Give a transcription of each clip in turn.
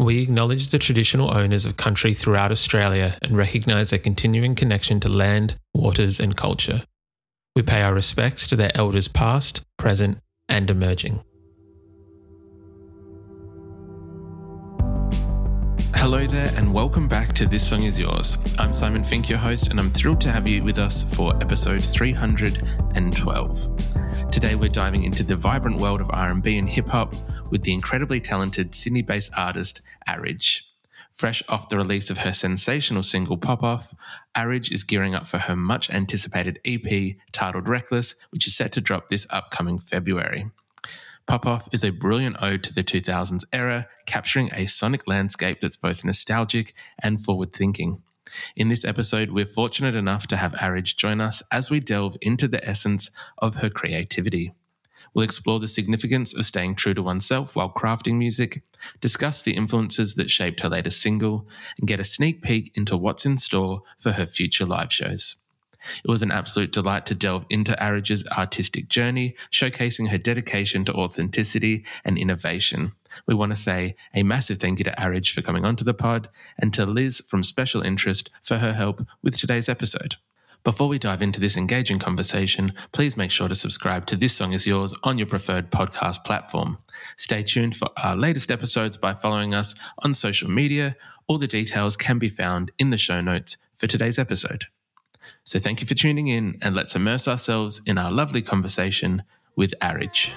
We acknowledge the traditional owners of country throughout Australia and recognise their continuing connection to land, waters, and culture. We pay our respects to their elders past, present, and emerging. Hello there, and welcome back to This Song Is Yours. I'm Simon Fink, your host, and I'm thrilled to have you with us for episode 312. Today, we're diving into the vibrant world of R&B and hip hop with the incredibly talented Sydney-based artist ARIG. Fresh off the release of her sensational single Pop Off, ARIG is gearing up for her much anticipated EP titled Reckless, which is set to drop this upcoming February. Pop Off is a brilliant ode to the 2000s era, capturing a sonic landscape that's both nostalgic and forward thinking. In this episode, we're fortunate enough to have ARIG join us as we delve into the essence of her creativity. We'll explore the significance of staying true to oneself while crafting music, discuss the influences that shaped her latest single, and get a sneak peek into what's in store for her future live shows. It was an absolute delight to delve into ARIG's artistic journey, showcasing her dedication to authenticity and innovation. We want to say a massive thank you to ARIG for coming onto the pod and to Liz from Special Interest for her help with today's episode. Before we dive into this engaging conversation, please make sure to subscribe to This Song Is Yours on your preferred podcast platform. Stay tuned for our latest episodes by following us on social media. All the details can be found in the show notes for today's episode. So thank you for tuning in and let's immerse ourselves in our lovely conversation with ARIG.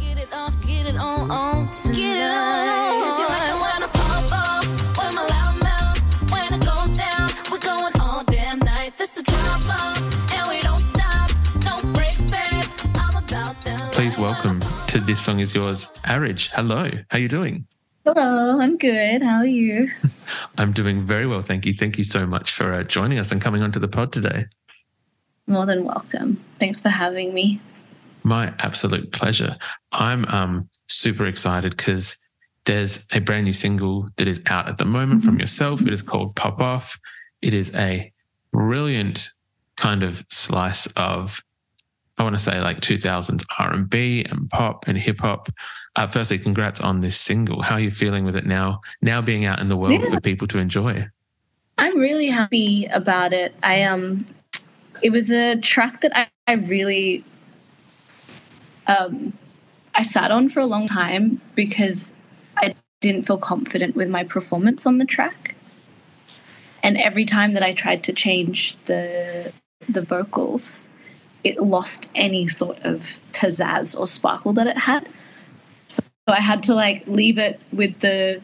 Get it right, get it off, get it on, on. Get it on. 'Cause you like it when I pop off, when my loud mouth, when it goes down, we're going all damn night. This is drop off, and we don't stop, no breaks, babe. I'm about that. Please welcome to This Song Is Yours, ARIG. Hello, how are you doing? Hello, I'm good. How are you? I'm doing very well, thank you. Thank you so much for uh, joining us and coming onto the pod today. More than welcome. Thanks for having me. My absolute pleasure. I'm um, super excited because there's a brand new single that is out at the moment from yourself. It is called Pop Off. It is a brilliant kind of slice of, I want to say like 2000s R&B and pop and hip hop. Uh, firstly, congrats on this single. How are you feeling with it now? Now being out in the world Yeah. for people to enjoy. I'm really happy about it. I um it was a track that I, I really um I sat on for a long time because I didn't feel confident with my performance on the track. And every time that I tried to change the the vocals, it lost any sort of pizzazz or sparkle that it had. So I had to like leave it with the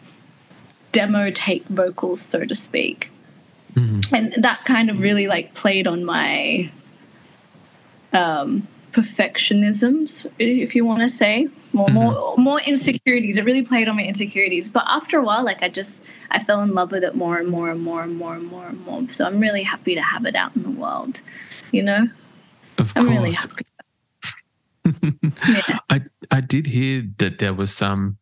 demo take vocals, so to speak. And that kind of really like played on my um, perfectionisms, if you want to say, more more mm-hmm. more insecurities. It really played on my insecurities. But after a while, like I just I fell in love with it more and more and more and more and more and more. So I'm really happy to have it out in the world. You know, Of I'm course. really happy. yeah. I I did hear that there was some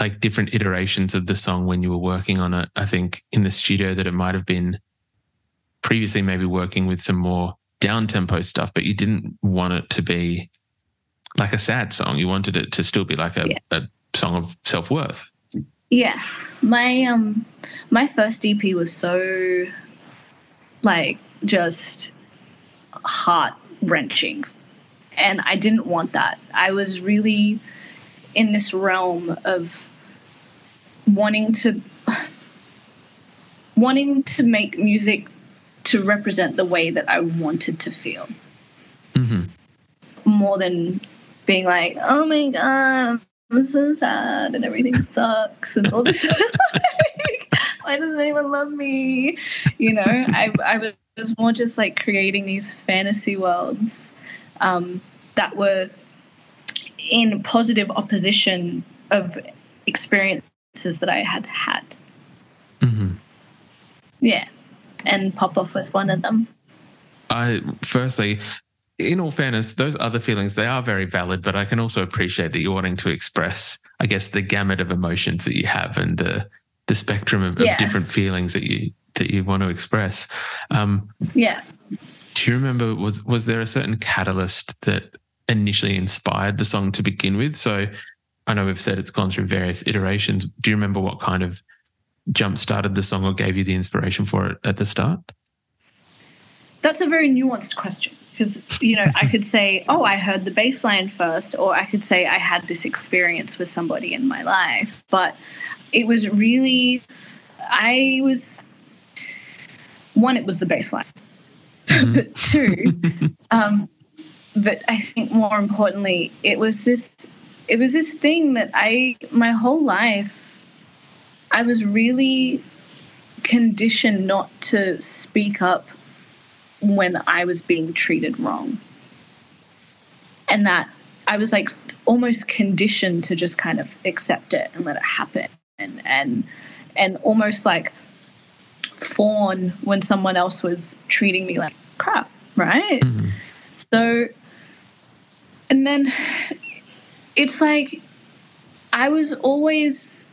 like different iterations of the song when you were working on it. I think in the studio that it might have been previously maybe working with some more down tempo stuff, but you didn't want it to be like a sad song. You wanted it to still be like a, Yeah. a song of self worth. Yeah, my um, my first EP was so like just heart wrenching, and I didn't want that. I was really in this realm of wanting to wanting to make music to represent the way that I wanted to feel, more than being like, "Oh my god, I'm so sad and everything sucks and all this. like, why doesn't anyone love me? You know, I, I was more just like creating these fantasy worlds um, that were in positive opposition of experiences that I had had. Mm-hmm. Yeah. And pop off was one of them. I firstly, in all fairness, those other feelings they are very valid, but I can also appreciate that you're wanting to express, I guess, the gamut of emotions that you have and the the spectrum of, Yeah. of different feelings that you that you want to express. Um, Yeah. do you remember was was there a certain catalyst that initially inspired the song to begin with? So I know we've said it's gone through various iterations. Do you remember what kind of jump started the song or gave you the inspiration for it at the start? That's a very nuanced question because, you know, I could say, oh, I heard the bass line first, or I could say I had this experience with somebody in my life. But it was really, I was, one, it was the bass line. but two, um, but I think more importantly, it was this, it was this thing that I, my whole life, I was really conditioned not to speak up when I was being treated wrong. And that I was like almost conditioned to just kind of accept it and let it happen and and and almost like fawn when someone else was treating me like crap, right? Mm-hmm. So and then it's like I was always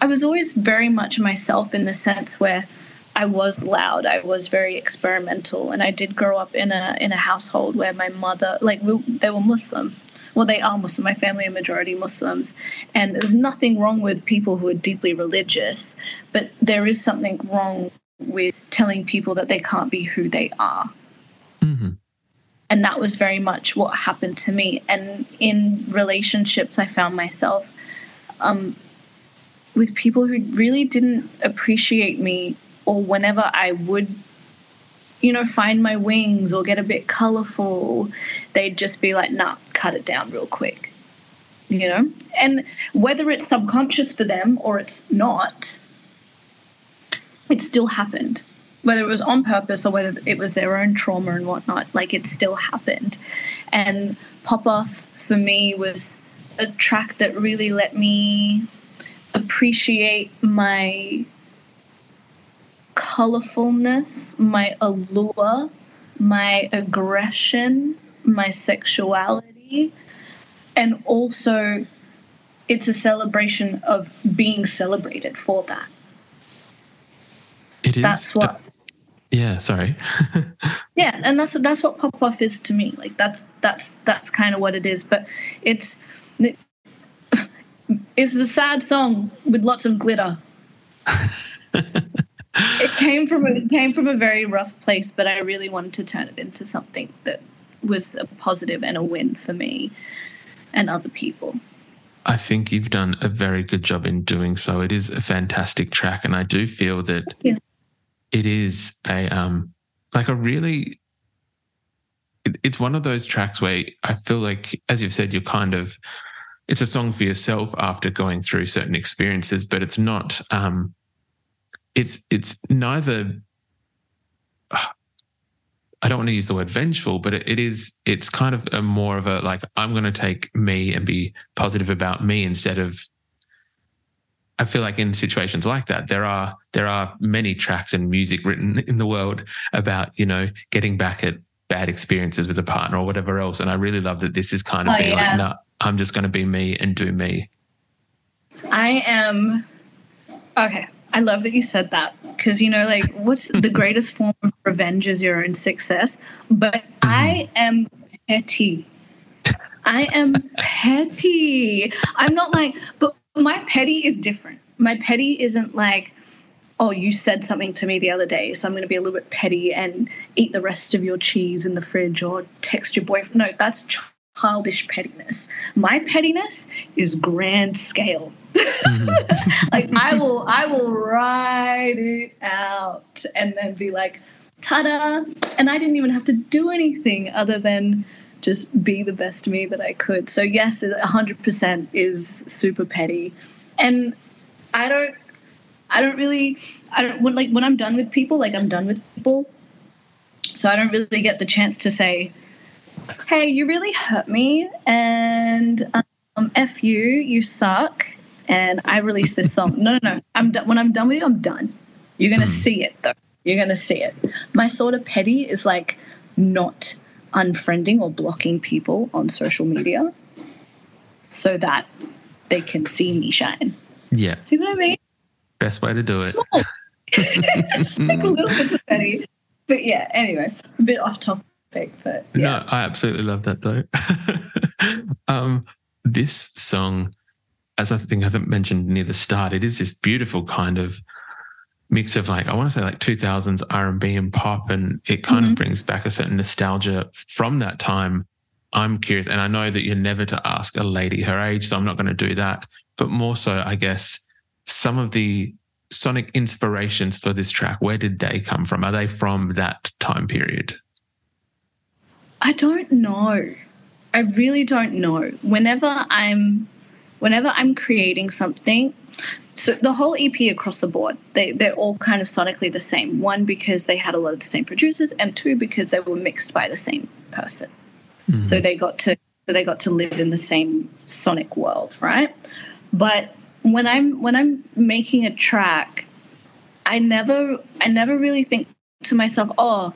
I was always very much myself in the sense where I was loud. I was very experimental, and I did grow up in a in a household where my mother, like, we, they were Muslim. Well, they are Muslim. My family are majority Muslims, and there's nothing wrong with people who are deeply religious, but there is something wrong with telling people that they can't be who they are. And that was very much what happened to me. And in relationships, I found myself um, with people who really didn't appreciate me or whenever I would you know find my wings or get a bit colorful they'd just be like nah cut it down real quick you know? And whether it's subconscious for them or it's not it still happened. Whether it was on purpose or whether it was their own trauma and whatnot like it still happened. And pop off for me was a track that really let me appreciate my colorfulness, my allure, my aggression, my sexuality, and also it's a celebration of being celebrated for that. It is. That's what yeah. Sorry. yeah and that's that's what pop off is to me like that's that's that's kind of what it is but it's it's a sad song with lots of glitter it came from a, it came from a very rough place but i really wanted to turn it into something that was a positive and a win for me and other people I think you've done a very good job in doing so. It is a fantastic track, and I do feel that it is a um like a really. It, it's one of those tracks where I feel like, as you've said, you're kind of. It's a song for yourself after going through certain experiences, but it's not. um It's it's neither. I don't want to use the word vengeful, but it, it is, it's kind of a more of a like, I'm going to take me and be positive about me instead of, I feel like in situations like that, there are, there are many tracks and music written in the world about, you know, getting back at bad experiences with a partner or whatever else. And I really love that this is kind of Oh, being yeah. like, no, I'm just going to be me and do me. I am okay. I love that you said that because you know, like, what's the greatest form of revenge is your own success. But mm-hmm. I am petty. I am petty. I'm not like, but my petty is different. My petty isn't like, oh, you said something to me the other day, so I'm going to be a little bit petty and eat the rest of your cheese in the fridge or text your boyfriend. No, that's childish pettiness. My pettiness is grand scale. Mm-hmm. like I will, I will ride it out and then be like, ta-da! And I didn't even have to do anything other than just be the best me that I could. So yes, it 100% is super petty, and I don't, I don't really, I don't when, like when I'm done with people, like I'm done with people. So I don't really get the chance to say, hey, you really hurt me, and um, F you, you suck. And I released this song. No, no, no. I'm done. When I'm done with you, I'm done. You're gonna see it though. You're gonna see it. My sort of petty is like not unfriending or blocking people on social media so that they can see me shine. Yeah. See what I mean? Best way to do it. Small. it's like a little bit of petty. But yeah, anyway, a bit off topic, but yeah. No, I absolutely love that though. um, this song, as I think I haven't mentioned near the start, it is this beautiful kind of mix of like I want to say like 2000s R&B and pop, and it kind of brings back a certain nostalgia from that time. I'm curious, and I know that you're never to ask a lady her age, so I'm not going to do that. But more so, I guess some of the sonic inspirations for this track, where did they come from? Are they from that time period? I don't know. I really don't know. Whenever I'm whenever I'm creating something, so the whole EP across the board, they they're all kind of sonically the same. One because they had a lot of the same producers, and two because they were mixed by the same person. Mm-hmm. So they got to so they got to live in the same sonic world, right? But when I'm when I'm making a track, I never I never really think to myself, oh,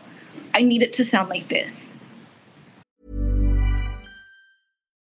I need it to sound like this.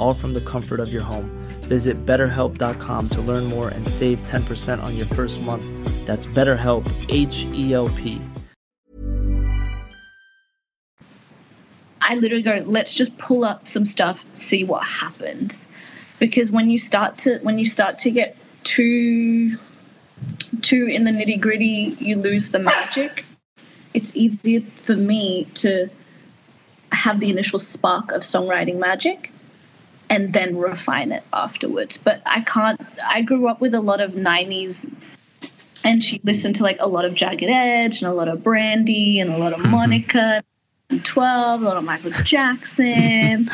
all from the comfort of your home. Visit betterhelp.com to learn more and save 10% on your first month. That's BetterHelp, H E L P. I literally go, let's just pull up some stuff, see what happens. Because when you start to when you start to get too too in the nitty gritty, you lose the magic. It's easier for me to have the initial spark of songwriting magic and then refine it afterwards. But I can't I grew up with a lot of 90s and she listened to like a lot of Jagged Edge and a lot of Brandy and a lot of mm-hmm. Monica 12, a lot of Michael Jackson.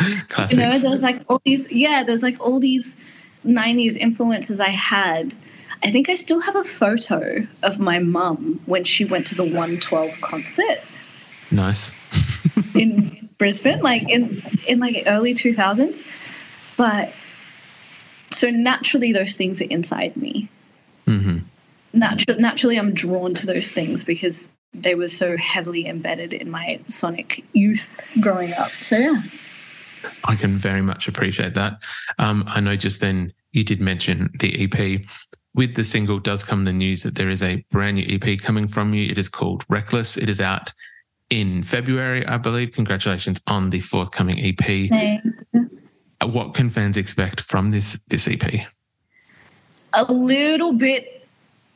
You know, there's like all these, yeah, there's like all these 90s influences I had. I think I still have a photo of my mum when she went to the 112 concert Nice. in Brisbane, like in, in like early 2000s. But so naturally, those things are inside me. hmm Natu- naturally, I'm drawn to those things because they were so heavily embedded in my sonic youth growing up. So, yeah. I can very much appreciate that. Um, I know just then you did mention the EP. With the single does come the news that there is a brand new EP coming from you. It is called Reckless. It is out in February, I believe. Congratulations on the forthcoming EP. What can fans expect from this this EP? a little bit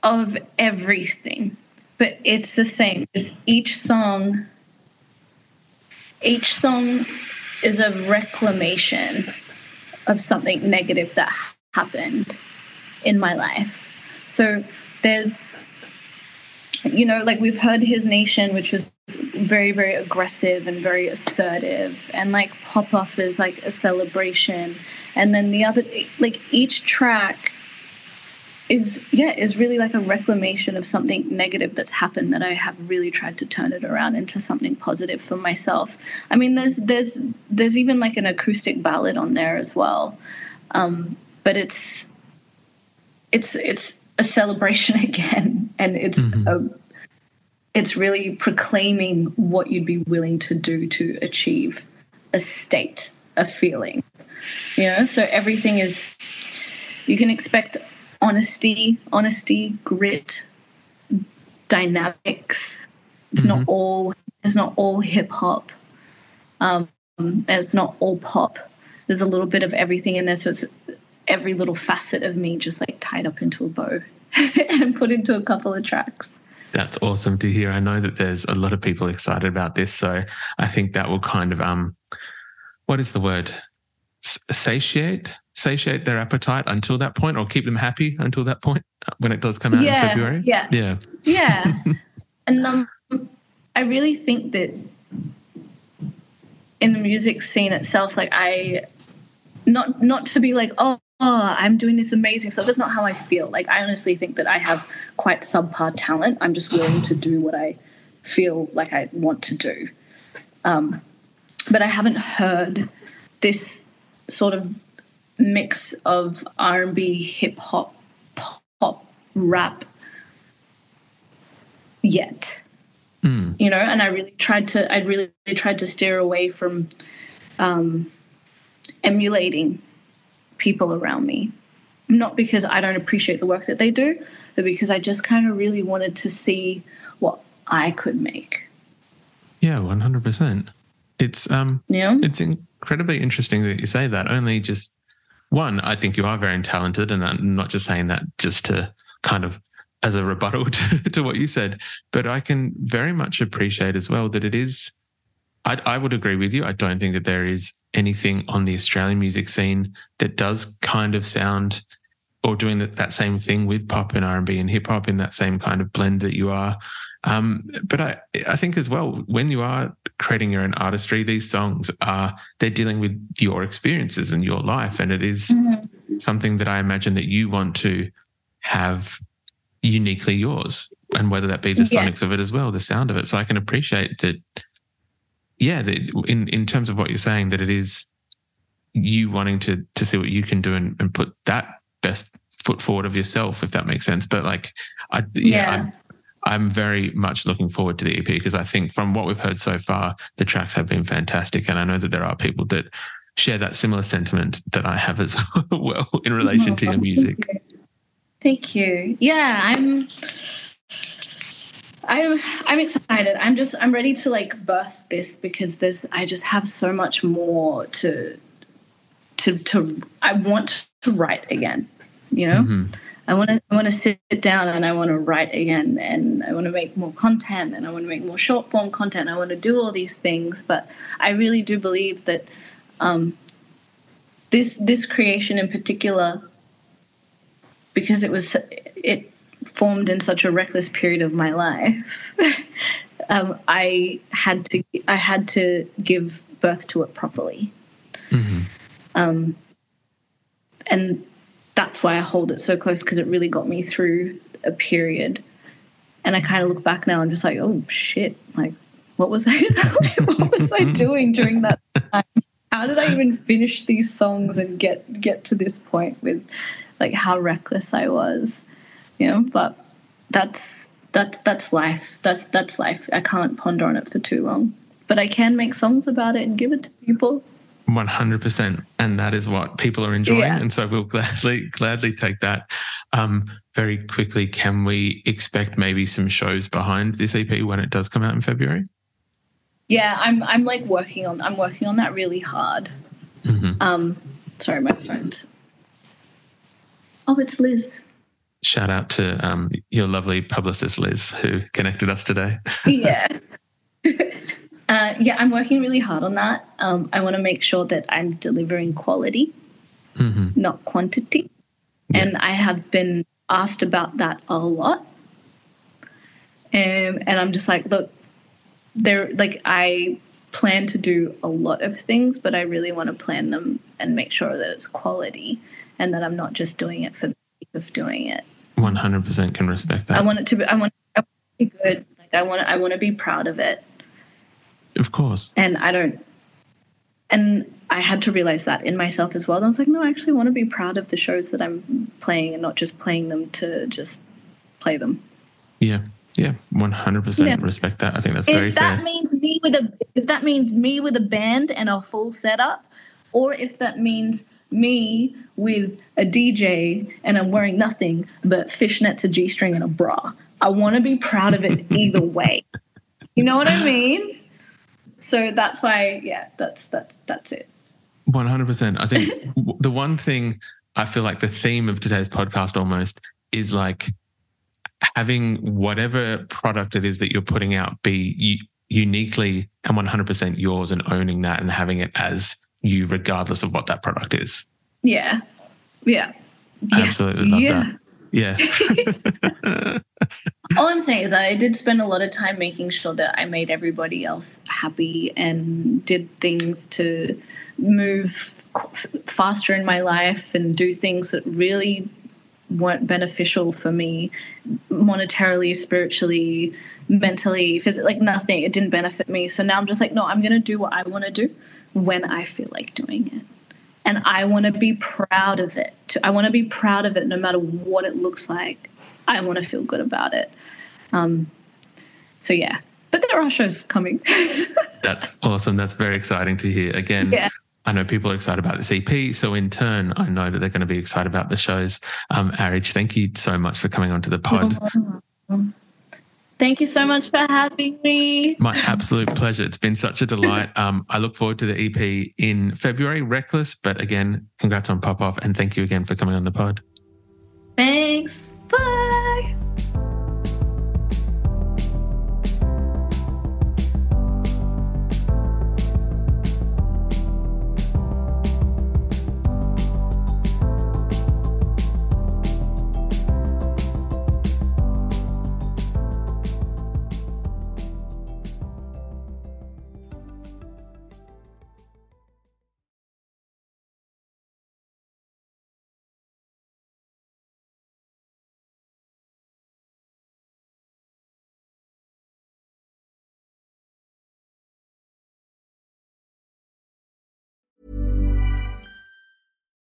of everything, but it's the same. Just each song, each song is a reclamation of something negative that happened in my life. So there's, you know, like we've heard His Nation, which was very, very aggressive and very assertive, and like Pop Off is like a celebration. And then the other, like each track is yeah is really like a reclamation of something negative that's happened that I have really tried to turn it around into something positive for myself. I mean, there's there's there's even like an acoustic ballad on there as well, um, but it's it's it's a celebration again, and it's a it's really proclaiming what you'd be willing to do to achieve a state, a feeling. You know, so everything is you can expect honesty, honesty, grit, dynamics, It's not all it's not all hip hop. Um, and it's not all pop. There's a little bit of everything in there, so it's every little facet of me just like tied up into a bow and put into a couple of tracks. That's awesome to hear. I know that there's a lot of people excited about this, so I think that will kind of um, what is the word? S- satiate, satiate their appetite until that point, or keep them happy until that point uh, when it does come out Yeah, in February. yeah. yeah, Yeah. and um, I really think that in the music scene itself, like I, not not to be like, oh, oh, I'm doing this amazing stuff. That's not how I feel. Like I honestly think that I have quite subpar talent. I'm just willing to do what I feel like I want to do. Um, but I haven't heard this sort of mix of R&B, hip hop, pop, rap yet. You know, and I really tried to. I really tried to steer away from um, emulating people around me. Not because I don't appreciate the work that they do, but because I just kind of really wanted to see what I could make. yeah, one hundred percent. It's um, know? It's incredibly interesting that you say that. Only just one, I think you are very talented, and I'm not just saying that just to kind of as a rebuttal to, to what you said, but I can very much appreciate as well that it is. I, I would agree with you. I don't think that there is anything on the Australian music scene that does kind of sound or doing that, that same thing with pop and R and hip hop in that same kind of blend that you are. Um, but I, I think as well, when you are creating your own artistry, these songs are they're dealing with your experiences and your life, and it is something that I imagine that you want to have uniquely yours, and whether that be the Yeah. sonics of it as well, the sound of it. So I can appreciate that. Yeah, in in terms of what you're saying, that it is you wanting to to see what you can do and, and put that best foot forward of yourself, if that makes sense. But like, I yeah, Yeah. I'm, I'm very much looking forward to the EP because I think from what we've heard so far, the tracks have been fantastic, and I know that there are people that share that similar sentiment that I have as well in relation to your music. Thank you. Yeah, I'm I'm I'm excited. I'm just I'm ready to like birth this because there's I just have so much more to to to I want to write again, you know? I want to I want to sit down and I want to write again and I want to make more content and I want to make more short form content. I want to do all these things, but I really do believe that um this this creation in particular because it was it formed in such a reckless period of my life um, i had to i had to give birth to it properly. Um, and that's why i hold it so close because it really got me through a period. And i kind of look back now and just like oh shit like what was i what was i doing during that time? How did i even finish these songs and get get to this point with like how reckless i was you know but that's that's that's life. That's that's life. I can't ponder on it for too long. But i can make songs about it and give it to people. One hundred percent, and that is what people are enjoying, Yeah. and so we'll gladly gladly take that. Um, very quickly, can we expect maybe some shows behind this EP when it does come out in February? yeah i'm i'm like working on i'm working on that really hard. Um sorry my phone's oh it's liz Shout out to um, your lovely publicist Liz who connected us today. yeah. uh, yeah, I'm working really hard on that. Um, I want to make sure that I'm delivering quality, not quantity. And I have been asked about that a lot. Um, and I'm just like, look, there, like, I plan to do a lot of things, but I really want to plan them and make sure that it's quality and that I'm not just doing it for the sake of doing it. One hundred percent can respect that. I want it to be, I want, I want to be good. Like, I want, I want to be proud of it. of course. and I don't. And I had to realize that in myself as well. And I was like, no, I actually want to be proud of the shows that I'm playing and not just playing them to just play them. Yeah. Yeah. One hundred percent respect that. I think that's very If that fair. means me with a, if that means me with a band and a full setup, or if that means me with a DJ and I'm wearing nothing but fishnets, a G string, and a bra, I want to be proud of it either way. You know what I mean? So that's why, yeah, that's that's that's it. One hundred percent. I think the one thing I feel like the theme of today's podcast almost is like having whatever product it is that you're putting out be uniquely and one hundred percent yours, and owning that and having it as you, regardless of what that product is. Yeah. Yeah. I absolutely love yeah. that. Yeah. All I'm saying is I did spend a lot of time making sure that I made everybody else happy and did things to move faster in my life and do things that really weren't beneficial for me monetarily, spiritually, mentally, physically, like nothing. It didn't benefit me. So now I'm just like, no, I'm going to do what I want to do when I feel like doing it. And I want to be proud of it. I want to be proud of it no matter what it looks like. I want to feel good about it. Um, so yeah, but there are shows coming. That's awesome. That's very exciting to hear. Again, Yeah. I know people are excited about this EP. So in turn, I know that they're going to be excited about the shows. Um, ARIG, thank you so much for coming onto the pod. Thank you so much for having me. My absolute pleasure. It's been such a delight. Um, I look forward to the EP in February, Reckless. But again, congrats on Pop Off and thank you again for coming on the pod. Thanks.